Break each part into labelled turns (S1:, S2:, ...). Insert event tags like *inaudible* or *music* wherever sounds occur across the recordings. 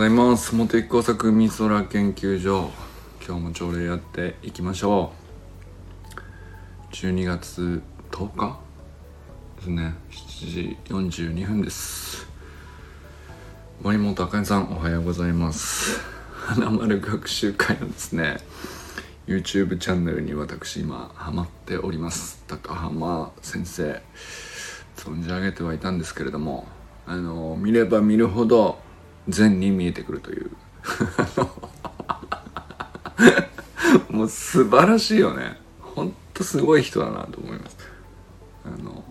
S1: ございます。茂木工作美空研究所。今日も朝礼やっていきましょう。12月10日？ですね。7時42分です。森本あかねさんおはようございます。花丸学習会のですね YouTube チャンネルに私今ハマっております。高浜先生存じ上げてはいたんですけれどもあの見れば見るほど善に見えてくるという。*laughs* もう素晴らしいよね。ほんとすごい人だなと思います。あの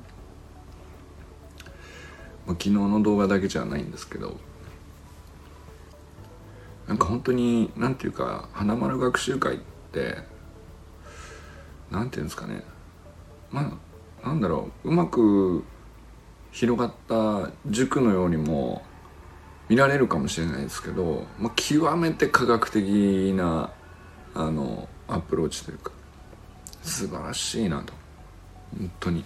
S1: 昨日の動画だけじゃないんですけど。なんか本当になんていうか花丸学習会ってなんていうんですかね。まあなんだろう。うまく広がった塾のようにも見られるかもしれないですけど、まあ、極めて科学的なあのアプローチというか素晴らしいなと。本当に。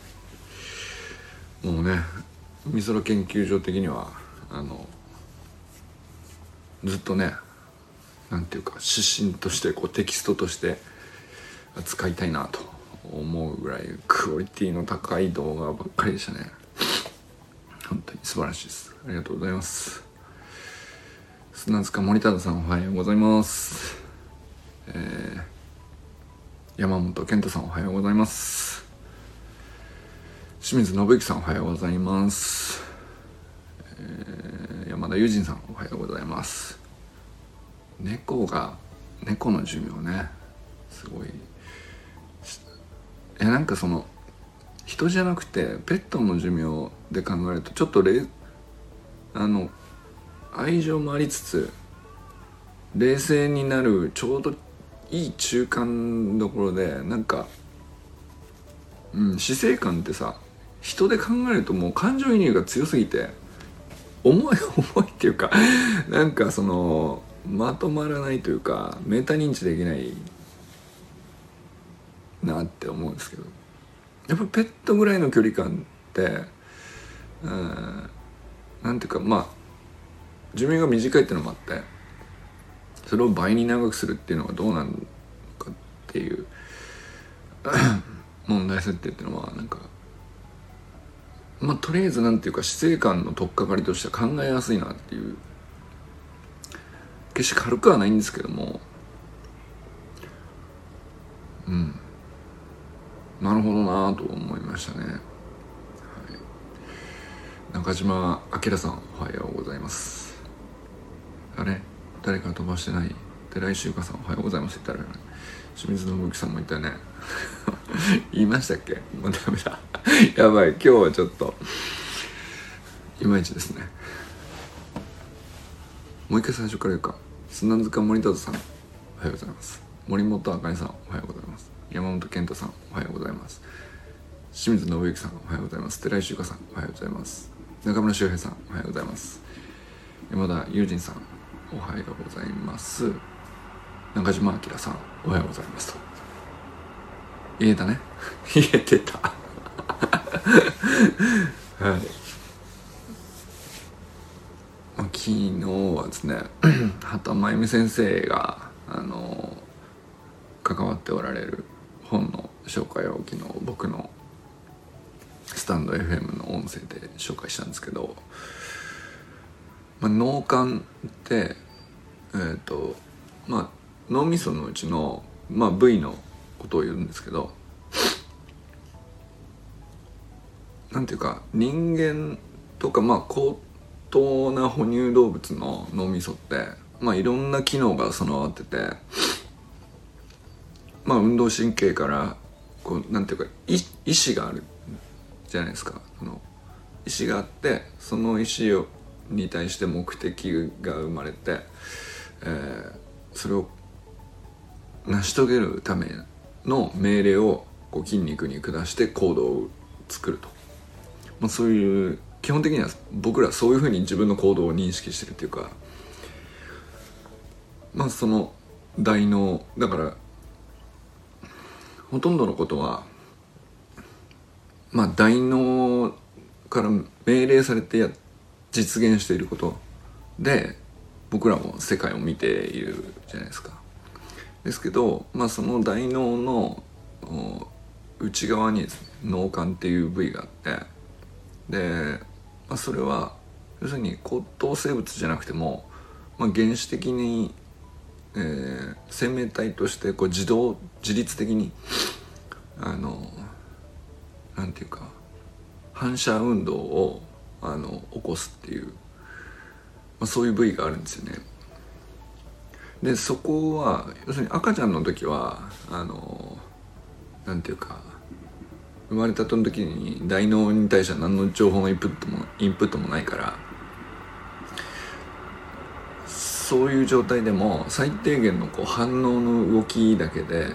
S1: もうね美空研究所的にはあのずっとねなんていうか指針としてこうテキストとして使いたいなと思うぐらいクオリティの高い動画ばっかりでしたね。本当に素晴らしいです。ありがとうございます。砂塚森忠さんおはようございます。えー、山本健太さんおはようございます。清水信之さんおはようございます、えー、山田友人さんおはようございます。猫が猫の寿命ね。すごい。えなんかその人じゃなくてペットの寿命で考えるとちょっとあの愛情もありつつ冷静になるちょうどいい中間どころでなんか、うん、死生観ってさ人で考えるともう感情移入が強すぎて重い重いっていうかなんかそのまとまらないというかメタ認知できないなって思うんですけど。やっぱペットぐらいの距離感ってうんなんていうかまあ寿命が短いっていうのもあってそれを倍に長くするっていうのがどうなのかっていう *coughs* 問題設定っていうのはなんかまあとりあえずなんていうか死生観の取っかかりとしては考えやすいなっていう決して軽くはないんですけどもうん。なるほどなと思いましたね、はい、中島明さんおはようございます。あれ？誰か飛ばしてない？寺井修香さんおはようございますって言ったら清水信之さんもいたよね。*laughs* 言いましたっけ？もうダメだ。*laughs* やばい。今日はちょっといまいちですね。もう一回最初から言うか。砂塚森田さんおはようございます。森本あかねさんおはようございます。山本健太さんおはようございます。清水信之さんおはようございます。寺井修香さんおはようございます。中村修平さんおはようございます。山田友人さんおはようございます。中島明さんおはようございますと。言えたね。*laughs* 言えてた。*laughs* はい。昨日はですね *clears throat* 畑真由美先生があの関わっておられる本の紹介を昨日僕のスタンド FM の音声で紹介したんですけど、まあ、脳幹ってえっ、ー、とまあ脳みそのうちの、まあ、部位のことを言うんですけどなんていうか人間とかまあ高等な哺乳動物の脳みそってまあいろんな機能が備わっててまあ運動神経からこうなんていうか意志があるじゃないですか。その意志があってその意志をに対して目的が生まれて、えー、それを成し遂げるための命令をこう筋肉に下して行動を作ると、まあ、そういう基本的には僕らそういうふうに自分の行動を認識してるっていうかまあその大脳だからほとんどのことはまあ大脳から命令されてや実現していることで僕らも世界を見ているじゃないですか。ですけど、まあ、その大脳の内側にですね脳幹っていう部位があってで、まあ、それは要するに骨頭生物じゃなくても、まあ、原始的に、えー、生命体としてこう自動自律的にあのなんていうか反射運動をあの起こすっていう、まあ、そういう部位があるんですよね。でそこは要するに赤ちゃんの時はあのなんていうか生まれた時に大脳に対しては何の情報のインプットもインプットもないからそういう状態でも最低限のこう反応の動きだけで、え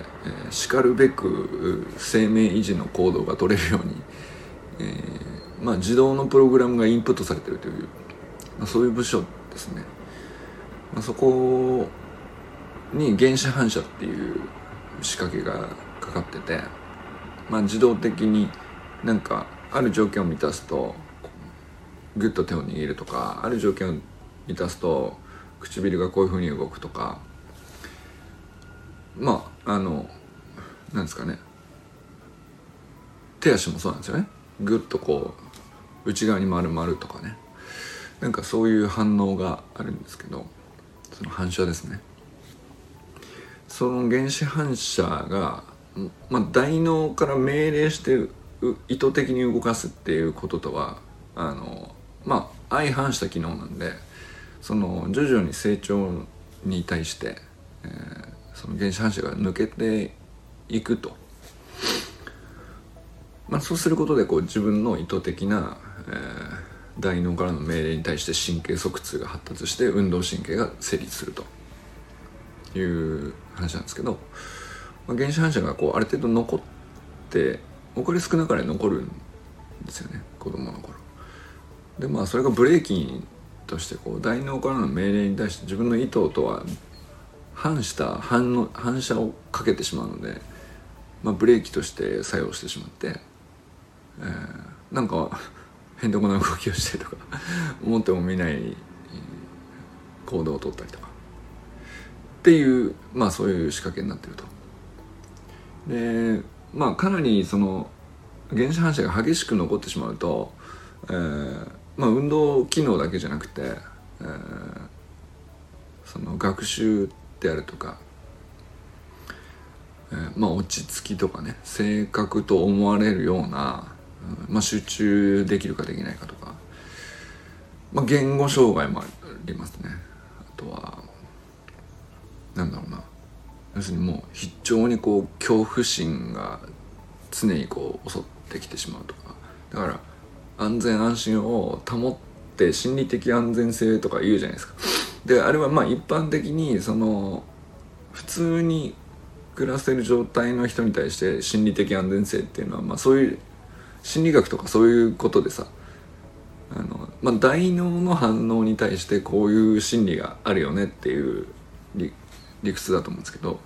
S1: ー、しかるべく生命維持の行動が取れるように、えー、まあ、自動のプログラムがインプットされてるという、まあ、そういう部署ですね、まあ、そこに原子反射っていう仕掛けがかかってて、まあ、自動的になんかある条件を満たすとグッと手を握るとかある条件を満たすと唇がこういうふうに動くとかまああのなんですかね。手足もそうなんですよね。グッとこう内側に丸々とかね。なんかそういう反応があるんですけどその反射ですね。その原子反射が、まあ、大脳から命令して意図的に動かすっていうこととはあのまあ相反した機能なんでその徐々に成長に対して、えー、その原子反射が抜けていくと、まあ、そうすることでこう自分の意図的な、えー、大脳からの命令に対して神経側痛が発達して運動神経が成立するという話なんですけど、まあ、原子反射がこうある程度残って残り少なから残るんですよね子供の頃。でまあそれがブレーキとしてこう大脳からの命令に対して自分の意図とは反した反の反射をかけてしまうので、まあ、ブレーキとして作用してしまって、えー、なんか変な動きをしてとか *laughs* 思っても見ない行動をとったりとかっていうまあそういう仕掛けになってると。でまあかなりその原子反射が激しく残ってしまうと、えー、まあ運動機能だけじゃなくて、えー、その学習であるとか、えー、まあ落ち着きとかね正確と思われるような、まあ集中できるかできないかとか、まあ言語障害もありますね。あとはなんだろうな。要するにもう非常にこう恐怖心が常にこう襲ってきてしまうとか。だから安全安心を保って心理的安全性とか言うじゃないですか。であれはまあ一般的にその普通に暮らせる状態の人に対して心理的安全性っていうのはまあそういう心理学とかそういうことでさあの、まあ、大脳の反応に対してこういう心理があるよねっていう理屈だと思うんですけど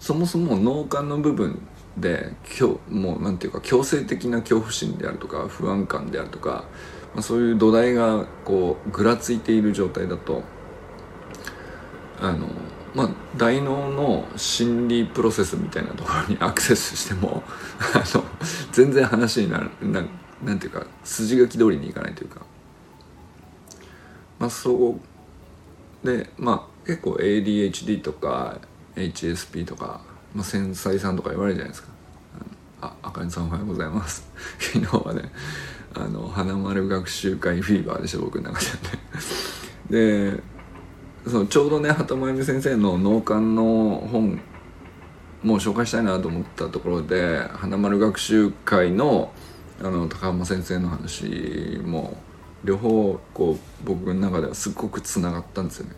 S1: そもそも脳幹の部分で今日もうなんていうか強制的な恐怖心であるとか不安感であるとか、まあ、そういう土台がこうぐらついている状態だとあのまあ大脳の心理プロセスみたいなところにアクセスしても *laughs* あの全然話になるななんていうか筋書き通りにいかないというか。まあそうでまあ結構 ADHD とか HSP とか、まあ、繊細さんとか言われるじゃないですか。ああかねさんおはようございます。*laughs* 昨日はねあの花丸学習会フィーバーでした僕の中ででそのちょうどね畑真由美先生の脳幹の本もう紹介したいなと思ったところで花丸学習会のあの高浜先生の話も両方こう僕の中ではすっごくつながったんですよね。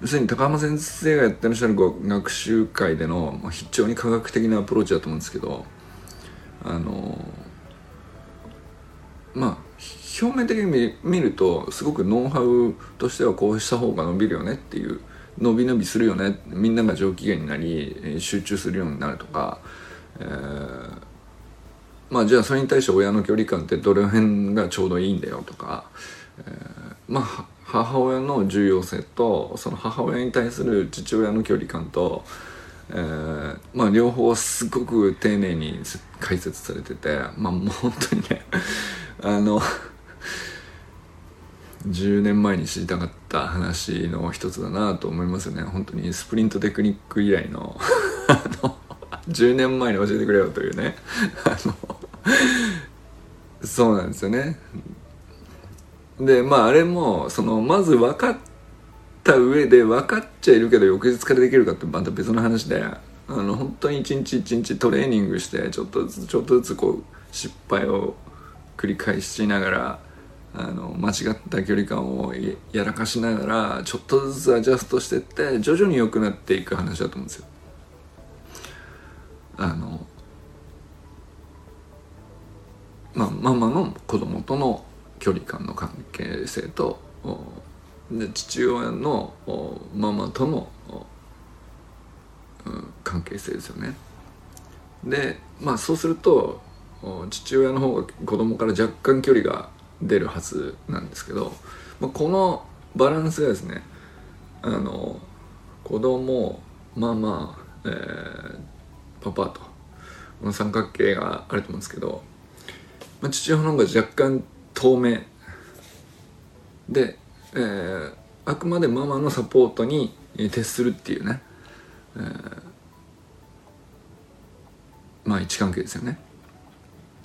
S1: 要するに高浜先生がやってらっしゃる学習会での、まあ、非常に科学的なアプローチだと思うんですけどあのまあ表面的に見るとすごくノウハウとしてはこうした方が伸びるよねっていう伸び伸びするよねみんなが上機嫌になり集中するようになるとか、えー、まあじゃあそれに対して親の距離感ってどの辺がちょうどいいんだよとか、えー、まあ母親の重要性とその母親に対する父親の距離感と、えー、まあ両方すごく丁寧に解説されててまあもう本当にねあの10年前に知りたかった話の一つだなと思いますよね。本当にスプリントテクニック以来の10年前に教えてくれよというね。そうなんですよね。でまああれもそのまず分かった上で分かっちゃいるけど翌日からできるかってまた別の話であの本当に一日一日トレーニングしてちょっとずつちょっとずつこう失敗を繰り返しながらあの間違った距離感をやらかしながらちょっとずつアジャストしてって徐々に良くなっていく話だと思うんですよ。あのまあママの子供との距離感の関係性とで父親のママとの、うん、関係性ですよね。でまあそうすると父親の方が子供から若干距離が出るはずなんですけど、まあ、このバランスがですねあの子供ママ、えー、パパとこの三角形があると思うんですけど、まあ、父親の方が若干透明で、えー、あくまでママのサポートに徹するっていうね、えー、まあ位置関係ですよね。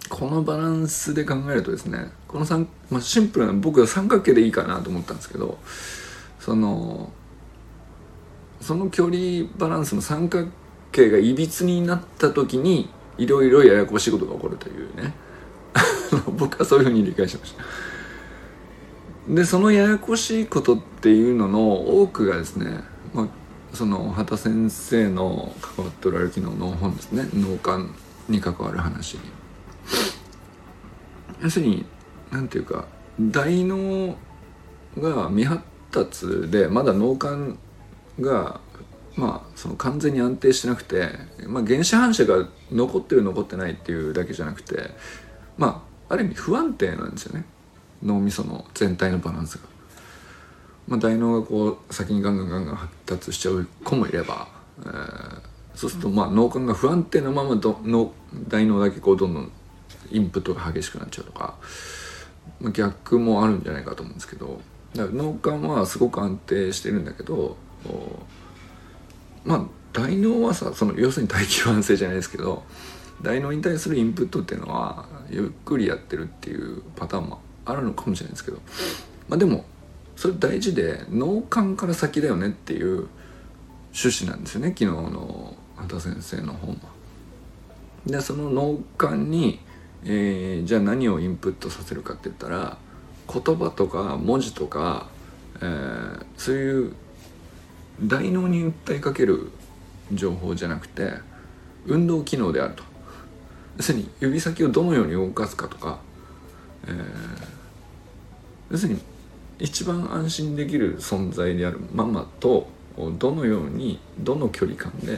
S1: このバランスで考えるとですねこの三、まあ、シンプルな僕は三角形でいいかなと思ったんですけどそのその距離バランスの三角形がいびつになった時にいろいろややこしいことが起こるというね。*laughs* 僕はそういうふうに理解しました。でそのややこしいことっていうのの多くがですね、まあ、その畑先生の関わっておられる昨日の本ですね。脳幹に関わる話に。要するに何ていうか大脳が未発達でまだ脳幹がまあその完全に安定してなくて、まあ、原子反射が残ってる残ってないっていうだけじゃなくてまあある意味不安定なんですよね脳みその全体のバランスが。まあ、大脳がこう先にガンガンガンガン発達しちゃう子もいれば、えー、そうするとまあ脳幹が不安定なままどの大脳だけこうどんどんインプットが激しくなっちゃうとか、逆もあるんじゃないかと思うんですけど脳幹はすごく安定してるんだけどまあ大脳はさその要するに大気安性じゃないですけど大脳に対するインプットっていうのはゆっくりやってるっていうパターンもあるのかもしれないですけどまあでもそれ大事で脳幹から先だよねっていう趣旨なんですよね昨日の畑先生の本は。でその脳幹に、えー、じゃあ何をインプットさせるかって言ったら言葉とか文字とか、えー、そういう大脳に訴えかける情報じゃなくて運動機能であると要するに指先をどのように動かすかとか、えー、要するに一番安心できる存在であるママとどのようにどの距離感で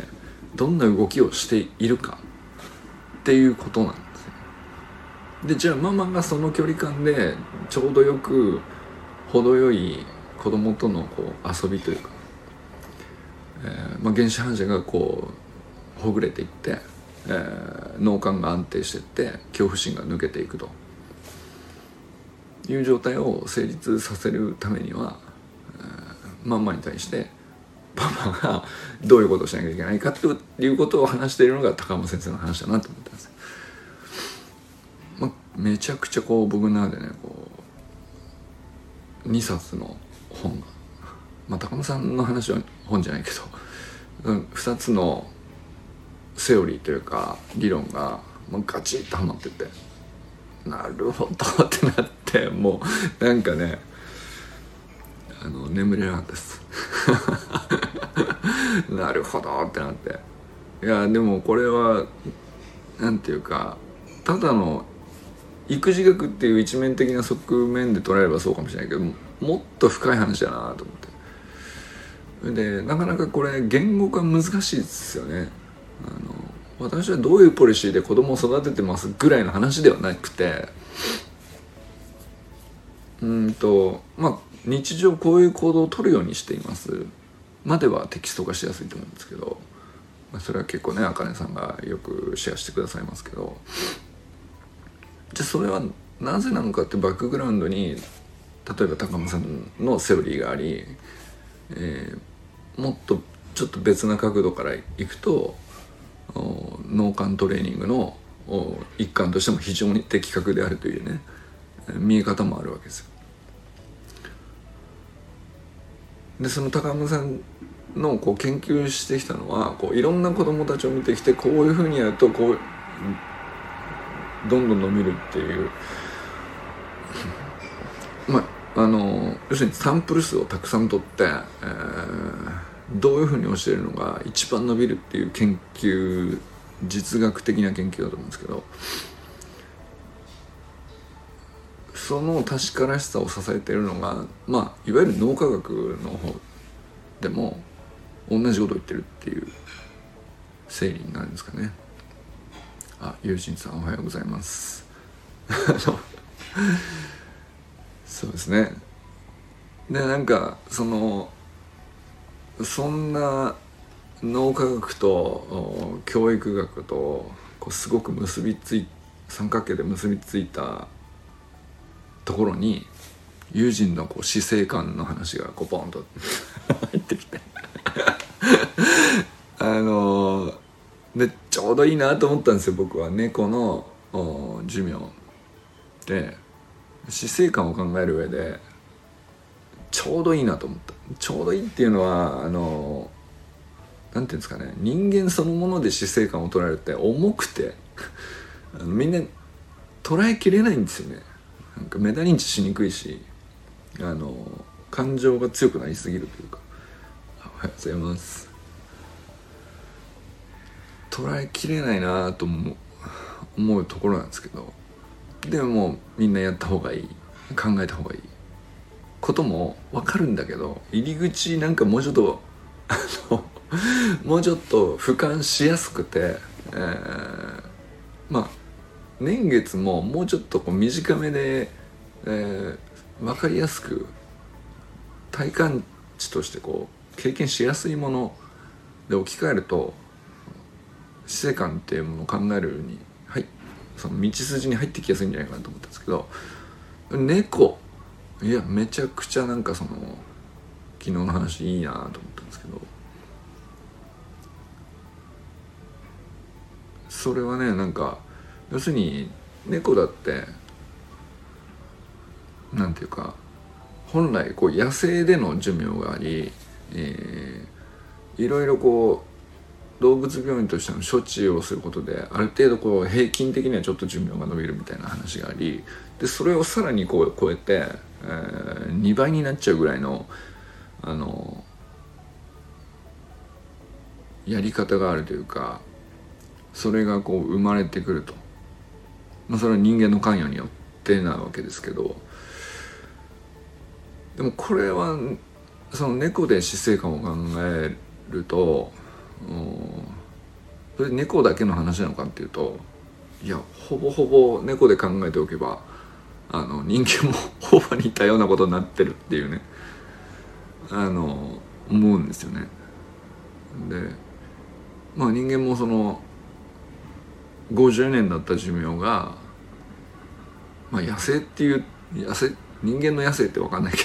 S1: どんな動きをしているかっていうことなんです。でじゃあママがその距離感でちょうどよく程よい子供とのこう遊びというか、えーまあ、原子反射がこうほぐれていって、えー、脳幹が安定していって恐怖心が抜けていくと。いう状態を成立させるためには、えー、ママに対してパパがどういうことをしなきゃいけないかっていうことを話しているのが高山先生の話だなと思ったんです、まあ、めちゃくちゃこう僕の中でねこう2冊の本が、まあ、高山さんの話は本じゃないけど、うん、2つのセオリーというか理論が、まあ、ガチッとはまってて。なるほどってなってもうなんかねあの眠れなかったです。*laughs* なるほどってなって。いやでもこれはなんていうかただの育児学っていう一面的な側面で捉えればそうかもしれないけどもっと深い話だなと思って。でなかなかこれ言語化難しいですよね。あの私はどういうポリシーで子供を育ててますぐらいの話ではなくてうんとまあ日常こういう行動をとるようにしています。まではテキスト化しやすいと思うんですけど、まあ、それは結構ねあかねさんがよくシェアしてくださいますけど。じゃそれはなぜなのかってバックグラウンドに例えば高間さんのセオリーがあり、えー、もっとちょっと別な角度からいくと脳幹トレーニングの一環としても非常に的確であるというね見え方もあるわけですよ。でその高山さんのこう研究してきたのはこういろんな子供たちを見てきてこういうふうにやるとこうどんどん伸びるっていう。*laughs* まああの要するにサンプル数をたくさん取って、えー、どういうふうに教えるのが一番伸びるっていう研究実学的な研究だと思うんですけどその確からしさを支えているのがまあいわゆる脳科学の方でも同じことを言ってるっていう整理になるんですかね。あ友人さんおはようございます。*laughs* そうですね。でなんかそのそんな脳科学と教育学とこうすごく結びつい三角形で結びついたところに友人のこう死生観の話がこうボンと *laughs* 入ってきて。*laughs* あのでちょうどいいなと思ったんですよ僕は猫の寿命で。死生観を考える上でちょうどいいなと思った。ちょうどいいっていうのはあのなんていうんですかね。人間そのもので死生観を捉えるって重くて *laughs* みんな捉えきれないんですよね。なんかメタ認知しにくいしあの感情が強くなりすぎるというか。おはようございます。捉えきれないなと思うところなんですけどでもみんなやった方がいい考えた方がいい。ことも分かるんだけど入り口なんかもうちょっと *laughs* あのもうちょっと俯瞰しやすくて、えー、まあ年月ももうちょっとこう短めで、えー、分かりやすく体感値としてこう経験しやすいもので置き換えると死生観っていうものを考えるに、はい、その道筋に入ってきやすいんじゃないかなと思ったんですけど猫。いやめちゃくちゃなんかその昨日の話いいなと思ったんですけど。それはねなんか要するに猫だってなんていうか本来こう野生での寿命があり、えー、いろいろこう動物病院としての処置をすることである程度こう平均的にはちょっと寿命が伸びるみたいな話がありでそれをさらにこう超えて、えー、2倍になっちゃうぐらいのあのやり方があるというかそれがこう生まれてくると、まあ、それは人間の関与によってなわけですけど。でもこれはその猫で死生観を考えるとそれ猫だけの話なのかっていうといやほぼほぼ猫で考えておけばあの人間も *laughs* ほぼ似たようなことになってるっていうね。あの思うんですよね。でまあ人間もその50年だった寿命が、まあ、野生っていう野生人間の野生って分かんないけ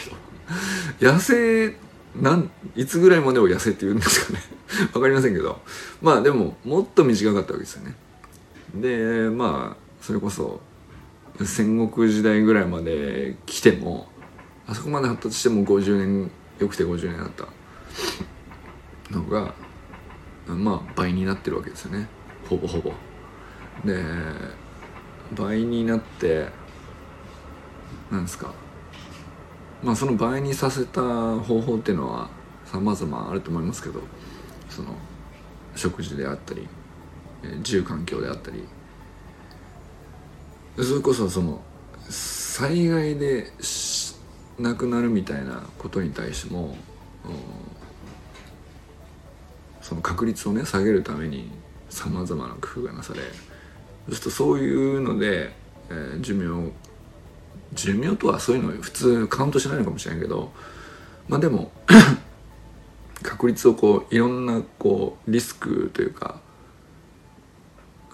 S1: ど野生なんいつぐらいまでを野生って言うんですかね。*laughs* 分かりませんけど。まあでももっと短かったわけですよね。でまあそれこそ戦国時代ぐらいまで来てもあそこまで発達しても50年よくて50年だった。のがまあ倍になってるわけですよね。ほぼほぼ。で倍になってなんですか。まあその倍にさせた方法っていうのは様々あると思いますけど。その食事であったり住環境であったり。それこそその災害で亡くなるみたいなことに対してもその確率をね下げるためにさまざまな工夫がなされそうするとそういうので、えー、寿命寿命とはそういうの普通カウントしないのかもしれないけどまあでも確率をこういろんなこうリスクというか、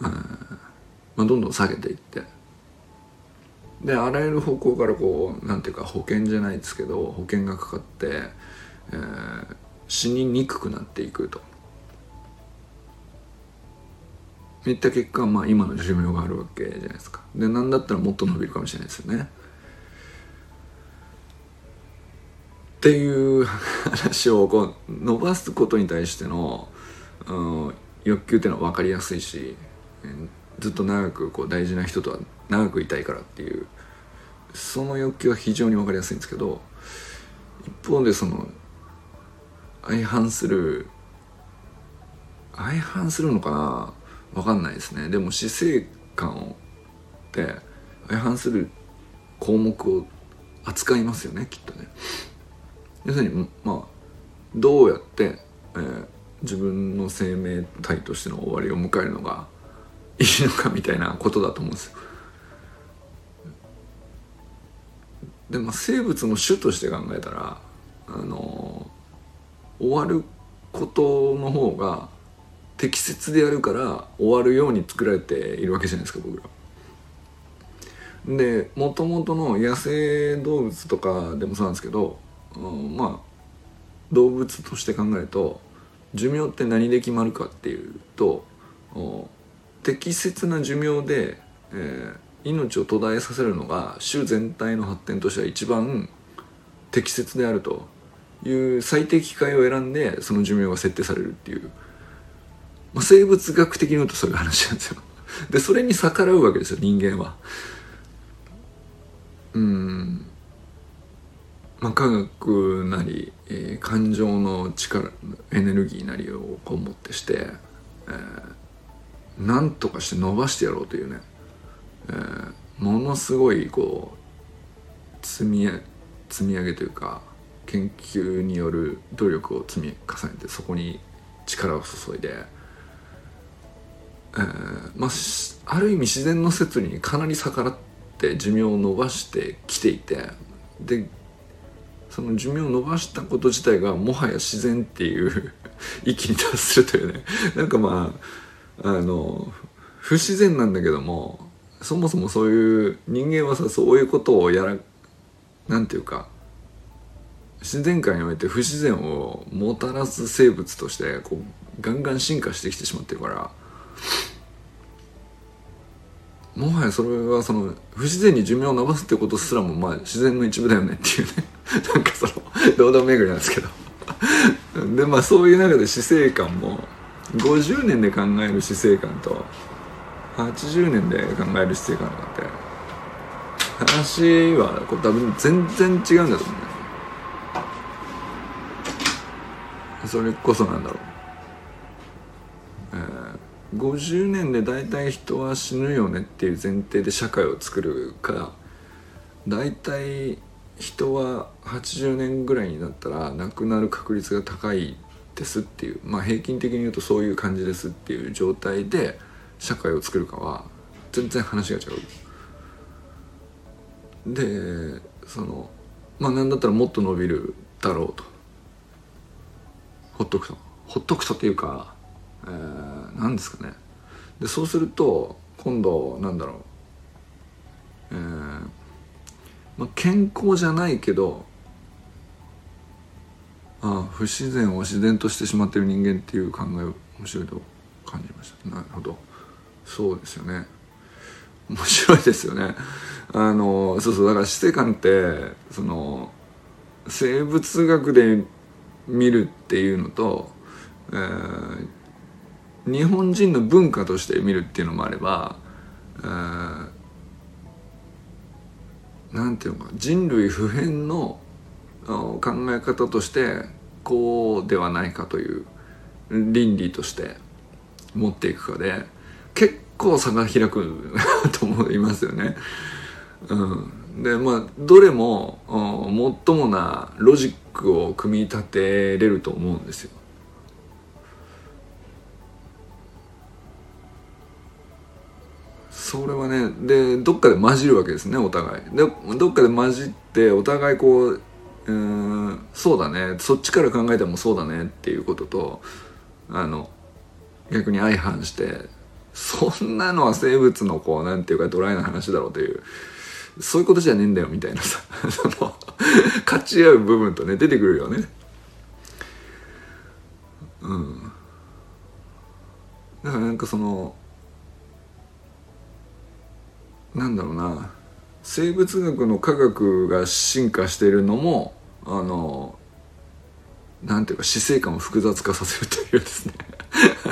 S1: うんまあ、どんどん下げていって。であらゆる方向からこうなんていうか保険じゃないですけど保険がかかって、えー、死ににくくなっていくと。いった結果、まあ、今の寿命があるわけじゃないですか。で何だったらもっと伸びるかもしれないですよね。っていう話をこう伸ばすことに対しての、うん、欲求っていうのは分かりやすいしずっと長くこう大事な人とは長くいたいからっていうその欲求は非常に分かりやすいんですけど一方でその相反する相反するのかな？分かんないですね。でも死生観をって相反する項目を扱いますよねきっとね。要するにまあどうやって、えー、自分の生命体としての終わりを迎えるのがいいのかみたいなことだと思うんですよでも生物の種として考えたらあの終わることの方が適切であるから終わるように作られているわけじゃないですか僕ら。でもともとの野生動物とかでもそうなんですけど、まあ動物として考えると寿命って何で決まるかっていうと適切な寿命で、えー、命を途絶えさせるのが種全体の発展としては一番適切であるという最適解を選んでその寿命が設定されるっていう、まあ、生物学的に言うとそういう話なんですよ。でそれに逆らうわけですよ人間は。うんまあ、科学なり、えー、感情の力エネルギーなりをこう持ってして、えー、なんとかして伸ばしてやろうというねえー、ものすごいこう積み積み上げというか研究による努力を積み重ねてそこに力を注いで、えー、まあある意味自然の説にかなり逆らって寿命を延ばしてきていてでその寿命を延ばしたこと自体がもはや自然っていう *laughs* 域に達するというね。なんかまああの不自然なんだけどもそもそもそういう人間はさそういうことをやらなんていうか自然界において不自然をもたらす生物としてこうガンガン進化してきてしまってるからもはやそれはその不自然に寿命を伸ばすってことすらもまあ自然の一部だよねっていうね。なんかその堂々巡りなんですけど。*laughs* でまあそういう中で死生観も50年で考える死生観と80年で考える必要があるなんて話はこれ多分全然違うんだと思うね。それこそなんだろう、えー、50年で大体人は死ぬよねっていう前提で社会を作るから大体人は80年ぐらいになったら亡くなる確率が高いですっていうまあ平均的に言うとそういう感じですっていう状態で社会を作るかは全然話が違う。でそのまあ何だったらもっと伸びるだろうと。ほっとくと。ほっとくとっていうか、えー、何ですかね。でそうすると今度なんだろう。えー、まあ、健康じゃないけどああ不自然を自然としてしまってる人間っていう考えを面白いと感じました。なるほど。そうですよね。面白いですよね。あのそうそうだから死生観ってその生物学で見るっていうのと、えー、日本人の文化として見るっていうのもあれば、えー、なんていうのか人類普遍の考え方としてこうではないかという倫理として持っていくかで結構差が開くと思いますよね。うん、でまあどれも、最もなロジックを組み立てれると思うんですよ。それはねでどっかで混じるわけですねお互い。でどっかで混じってお互いこううんそうだねそっちから考えてもそうだねっていうこととあの逆に相反してそんなのは生物のこうなんていうかドライな話だろうというそういうことじゃねえんだよみたいなさ *laughs* 勝ち合う部分とね出てくるよね。うん。だからなんかそのなんだろうな。生物学の科学が進化しているのもあのなんていうか死生観を複雑化させるというですね。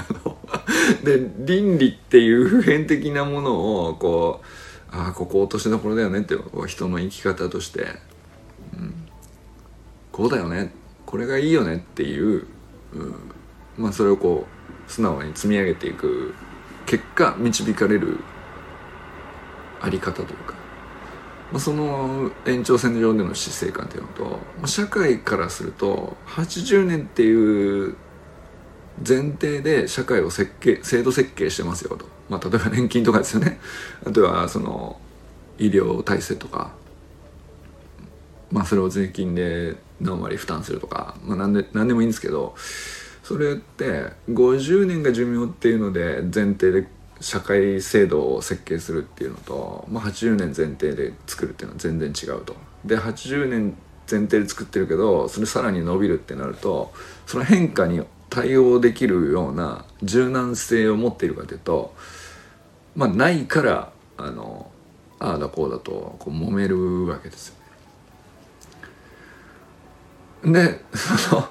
S1: *laughs* で倫理っていう普遍的なものをこうああここ落としどころだよねって人の生き方として、うん、こうだよね。これがいいよねっていう、うん、まあそれをこう素直に積み上げていく結果導かれるあり方というか、まあ、その延長線上での死生観っていうのと、まあ、社会からすると80年っていう前提で社会を設計制度設計してますよと、まあ、例えば年金とかですよね。あとはその医療体制とか、まあ、それを税金で何割負担するとか、まあ、何で何でもいいんですけどそれって50年が寿命っていうので前提で社会制度を設計するっていうのと、まあ、80年前提で作るっていうのは全然違うと。で80年前提で作ってるけどそれさらに伸びるってなるとその変化に対応できるような柔軟性を持っているかというとまあないからあのああだこうだとこう揉めるわけですよね。でその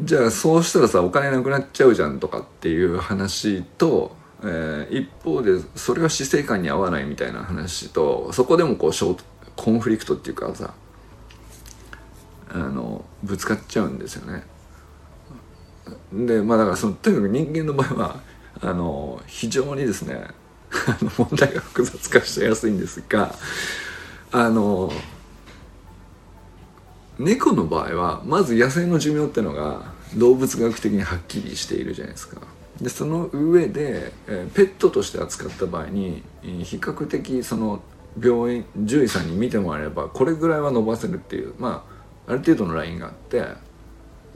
S1: じゃあそうしたらさお金なくなっちゃうじゃんとかっていう話と、えー、一方でそれは死生観に合わないみたいな話とそこでもこうショートコンフリクトっていうかさあのぶつかっちゃうんですよね。でまあだからそのとにかく人間の場合はあの非常にですね *laughs* 問題が複雑化しやすいんですがあの猫の場合はまず野生の寿命ってのが動物学的にはっきりしているじゃないですか。でその上で、えー、ペットとして扱った場合に比較的その病院獣医さんに見てもらえればこれぐらいは伸ばせるっていうまあある程度のラインがあって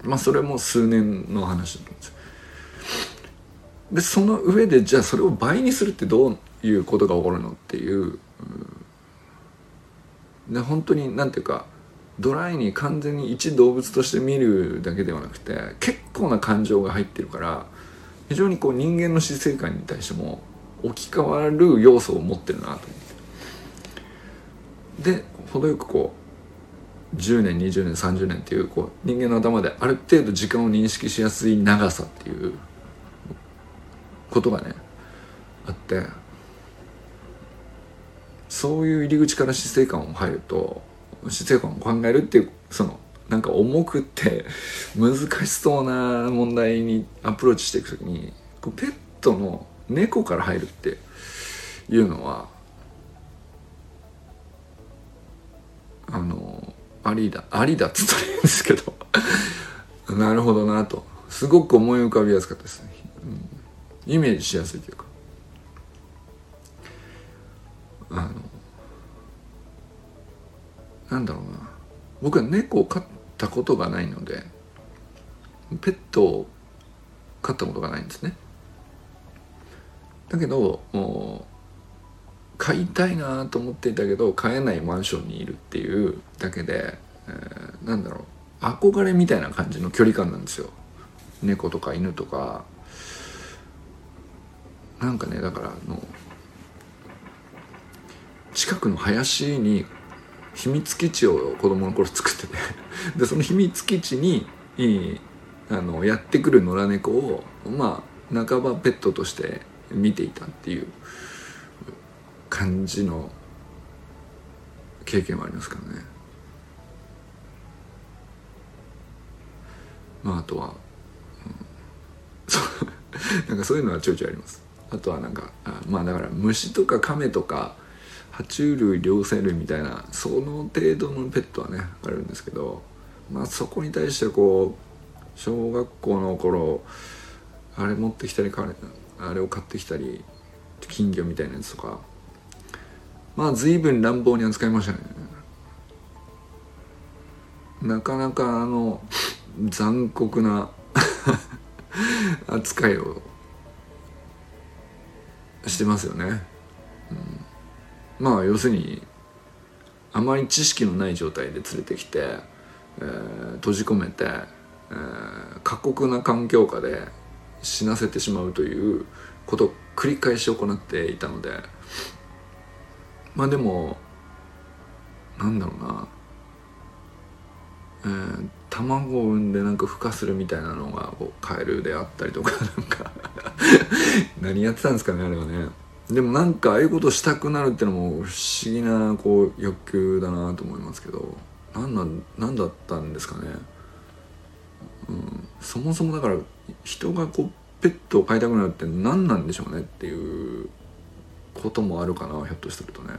S1: まあそれも数年の話だと思うんですよ。でその上でじゃあそれを倍にするってどういうことが起こるのっていう、で本当に何ていうかドライに完全に一動物として見るだけではなくて結構な感情が入ってるから非常にこう人間の死生観に対しても置き換わる要素を持ってるなと思ってで程よくこう10年20年30年っていうこう人間の頭である程度時間を認識しやすい長さっていうことがねあってそういう入り口から死生観を入ると死生観を考えるっていうそのなんか重くって難しそうな問題にアプローチしていく時にペットの猫から入るっていうのはあのありだありだっつったらいいんですけど *laughs* なるほどなと。すごく思い浮かびやすかったですね、うん、イメージしやすいというか。あのなんだろうな。僕は猫を飼ったことがないのでペットを飼ったことがないんですね。だけどもう買いたいなと思っていたけど買えないマンションにいるっていうだけで、えー、なんだろう。憧れみたいな感じの距離感なんですよ。猫とか犬とか。なんかねだからあの近くの林に秘密基地を子供の頃作ってて *laughs* でその秘密基地にあのやってくる野良猫をまあ半ばペットとして見ていたっていう感じの経験はありますからね。まああとは、うん、そう *laughs* なんかそういうのはちょいちょいあります。あとはなんかあまあだから虫とか亀とか爬虫類両生類みたいなその程度のペットはねあるんですけどまあそこに対してこう小学校の頃あれ持ってきたりあれを買ってきたり金魚みたいなやつとかまあ随分乱暴に扱いましたね。なかなかあの残酷な *laughs* 扱いをしてますよね、うん、まあ要するにあまり知識のない状態で連れてきて、えー、閉じ込めて、えー、過酷な環境下で死なせてしまうということを繰り返し行っていたのでまあでもなんだろうな、えー、卵を産んでなんか孵化するみたいなのがこうカエルであったりとかなんか *laughs* 何やってたんですかねあれはね。でもなんかああいうことしたくなるってのも不思議なこう欲求だなと思いますけど。何なん何だったんですかね、うん、そもそもだから人がこうペットを飼いたくなるって何なんでしょうねっていうこともあるかなひょっとするとね、うん、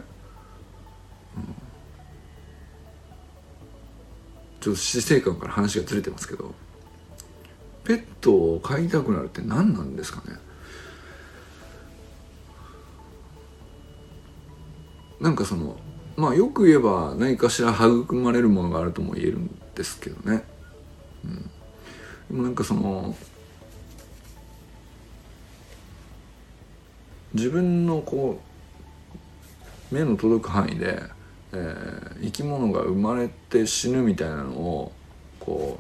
S1: ちょっと死生観から話がずれてますけど。ペットを飼いたくなるって何なんですかね。なんかそのまあよく言えば何かしら育まれるものがあるとも言えるんですけどね、うん、でもなんかその自分のこう目の届く範囲で、えー、生き物が生まれて死ぬみたいなのをこ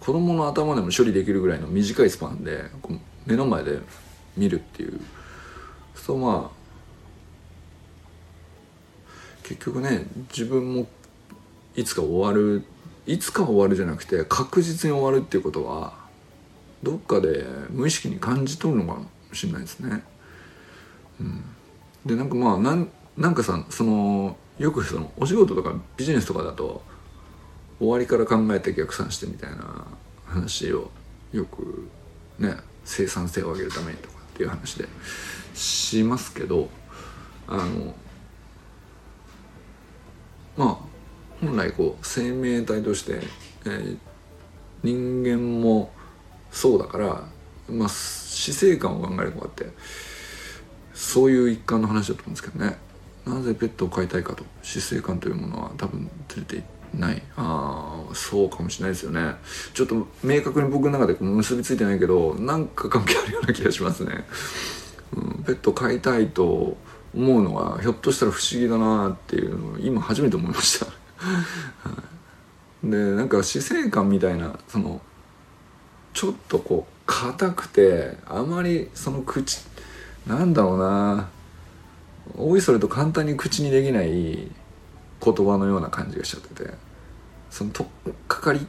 S1: う子供の頭でも処理できるぐらいの短いスパンで目の前で見るっていう。そうまあ結局ね自分もいつか終わるいつか終わるじゃなくて確実に終わるっていうことはどっかで無意識に感じ取るのかもしれないですね。うん、でなんかまあなんなんかさそのよくそのお仕事とかビジネスとかだと終わりから考えて逆算してみたいな話をよくね生産性を上げるためにとかっていう話でしますけどあのまあ本来こう生命体として、えー、人間もそうだから、まあ、死生観を考えるとかってそういう一環の話だと思うんですけどね。なぜペットを飼いたいかと。死生観というものは多分連れてない。ああそうかもしれないですよね。ちょっと明確に僕の中で結びついてないけどなんか関係あるような気がしますね、うん、ペット飼いたいと思うのはひょっとしたら不思議だなっていうのを今初めて思いました。でなんか死生観みたいなそのちょっとこう硬くてあまりその口なんだろうなおいそれと簡単に口にできない言葉のような感じがしちゃっててそのとっかかり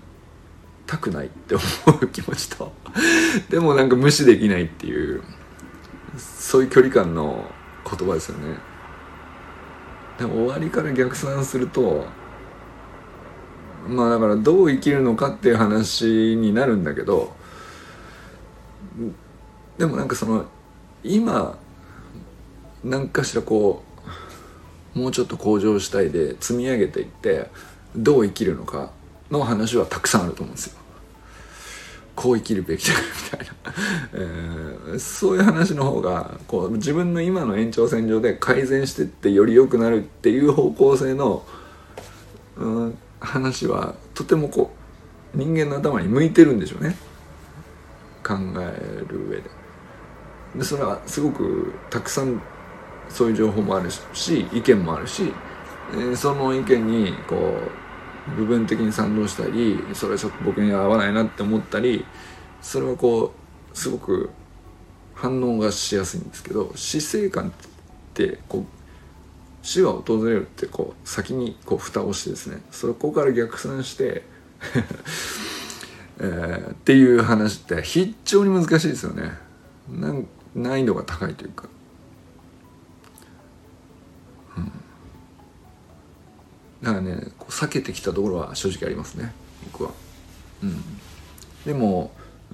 S1: たくないって思う気持ちとでもなんか無視できないっていうそういう距離感の言葉ですよねでも終わりから逆算するとまあだからどう生きるのかっていう話になるんだけどでもなんかその今何かしらこうもうちょっと向上したいで積み上げていってどう生きるのかの話はたくさんあると思うんですよ。こう生きるべきだみたいな、えー、そういう話の方がこう自分の今の延長線上で改善してってより良くなるっていう方向性の、うん、話はとてもこう人間の頭に向いてるんでしょうね考える上で。でそれはすごくたくさんそういう情報もあるし意見もあるし、えー、その意見にこう部分的に賛同したりそれはちょっと僕には合わないなって思ったりそれはこうすごく反応がしやすいんですけど死生観ってこう死は訪れるってこう先にこう蓋をしてですねそこから逆算して *laughs* えー、っていう話って非常に難しいですよね。難易度が高いというか、だからねこう避けてきたところは正直ありますね僕は、うん、でも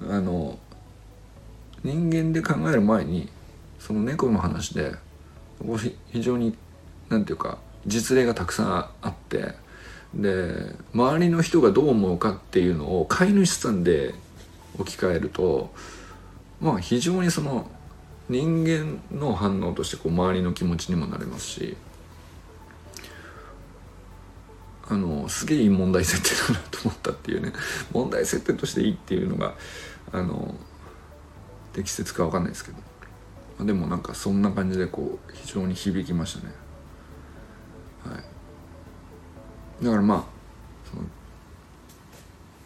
S1: あの人間で考える前にその猫の話で非常に何て言うか実例がたくさんあってで周りの人がどう思うかっていうのを飼い主さんで置き換えるとまあ非常にその人間の反応としてこう周りの気持ちにもなれますしあのすげえいい問題設定だなと思ったっていうね。*laughs* 問題設定としていいっていうのがあの適切か分かんないですけど。まあでもなんかそんな感じでこう非常に響きましたね。はい。だからまあ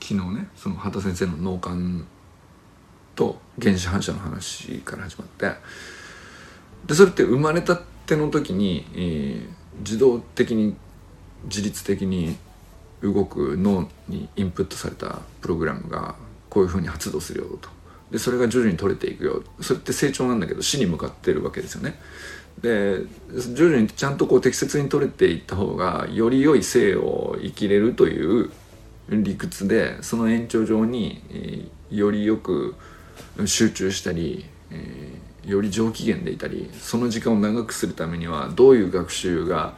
S1: 昨日ねその畑先生の脳幹と原子反射の話から始まって。でそれって生まれたっての時に、えー、自動的に自律的に動く脳にインプットされたプログラムがこういうふうに発動するよと。でそれが徐々に取れていくよ。それって成長なんだけど死に向かってるわけですよね。で徐々にちゃんとこう適切に取れていった方がより良い生を生きれるという理屈でその延長上に、え、よりよく集中したり、えー、より上機嫌でいたりその時間を長くするためにはどういう学習が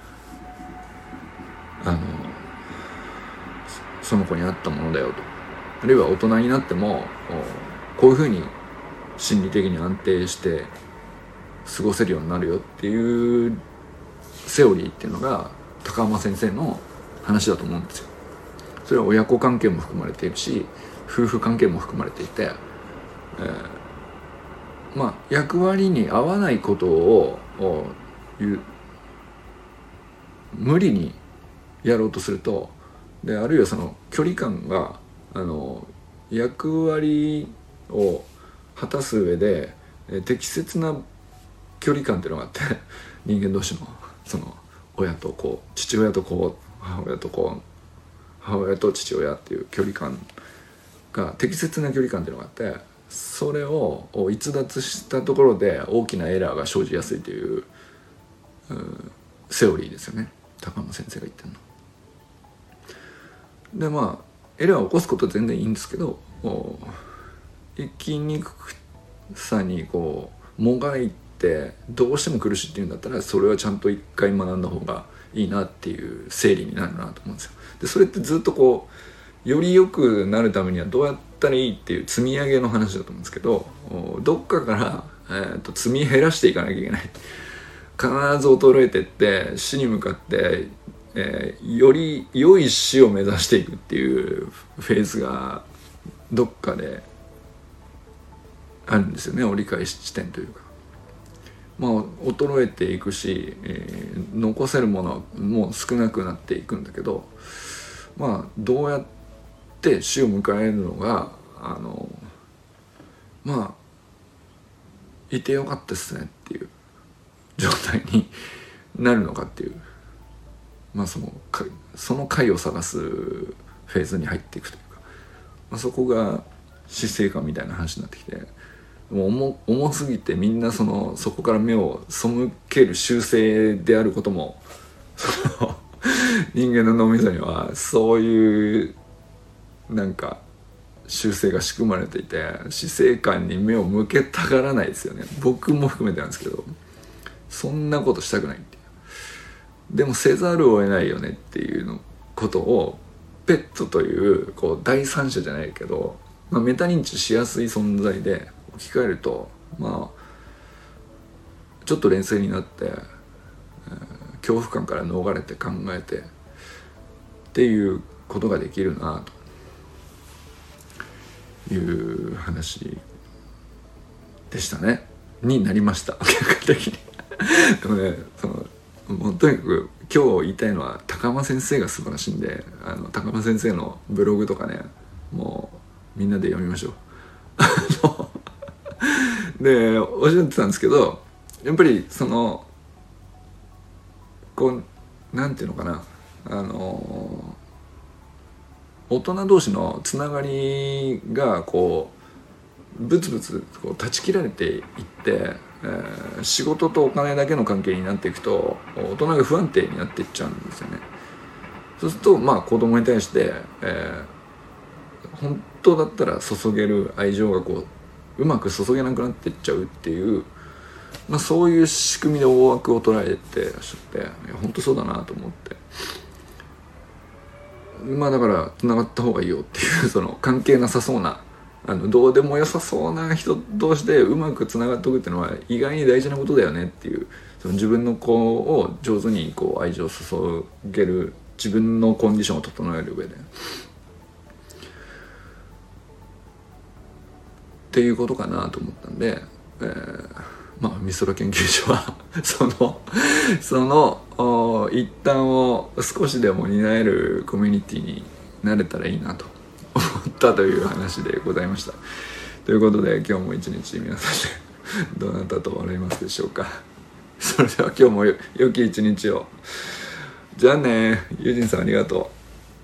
S1: あのその子に合ったものだよとあるいは大人になってもこういうふうに心理的に安定して過ごせるようになるよっていうセオリーっていうのが高浜先生の話だと思うんですよ。それは親子関係も含まれているし夫婦関係も含まれていて、えー、まあ役割に合わないことを無理にやろうとするとであるいはその距離感があの役割を果たす上で適切な距離感っていうのがあって *laughs* 人間同士のその親と子父親と子母親と子母親と父親っていう距離感が適切な距離感っていうのがあってそれを逸脱したところで大きなエラーが生じやすいというセオリーですよね高野先生が言ってるの。でまあエラーを起こすことは全然いいんですけど生きにくさにこうもがいてどうしても苦しいっていうんだったらそれはちゃんと一回学んだ方がいいなっていう整理になるなと思うんですよ。でそれってずっとこうより良くなるためにはどうやったらいいっていう積み上げの話だと思うんですけどどっかから、えー、と積み減らしていかなきゃいけない必ず衰えてって死に向かってえー、より良い死を目指していくっていうフェーズがどっかであるんですよね折り返し地点というか。まあ衰えていくし、えー、残せるものはもう少なくなっていくんだけどまあどうやって死を迎えるのがあのまあいてよかったですねっていう状態になるのかっていうまあ、そのその回を探すフェーズに入っていくというか、まあ、そこが死生観みたいな話になってきてもう重すぎてみんなそのそこから目を背ける習性であることもその *laughs* 人間の脳みそにはそういうなんか習性が仕組まれていて死生観に目を向けたがらないですよね。僕も含めてなんですけどそんなことしたくないってでもせざるを得ないよねっていうのことをペットというこう第三者じゃないけど、まあ、メタ認知しやすい存在で置き換えるとまあちょっと冷静になって、えー、恐怖感から逃れて考えてっていうことができるなという話でしたね。になりました。結果的に。*laughs* でもねそのもうとにかく今日言いたいのは高間先生が素晴らしいんであの高間先生のブログとかねもうみんなで読みましょう。*laughs* でおっしゃってたんですけどやっぱりそのこうなんていうのかなあの大人同士のつながりがこうブツブツこう断ち切られていってえー、仕事とお金だけの関係になっていくと大人が不安定になっていっちゃうんですよね。そうするとまあ子供に対して、えー、本当だったら注げる愛情がこううまく注げなくなっていっちゃうっていう、まあ、そういう仕組みで大枠を捉えてらっしゃって本当そうだなと思って。まあだからつながった方がいいよっていうその関係なさそうなあのどうでもよさそうな人同士でうまくつながっておくっていうのは意外に大事なことだよねっていうその自分の子を上手にこう愛情を注げる自分のコンディションを整える上で。っていうことかなと思ったんで、えー、まあ美空研究所は *laughs* そのその一端を少しでも担えるコミュニティになれたらいいなとったという話でございました。ということで今日も一日皆さんでどなたと笑いますでしょうか。それでは今日も良き一日を。じゃあねユージンさんありがと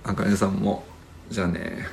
S1: う。あかねさんも。じゃあね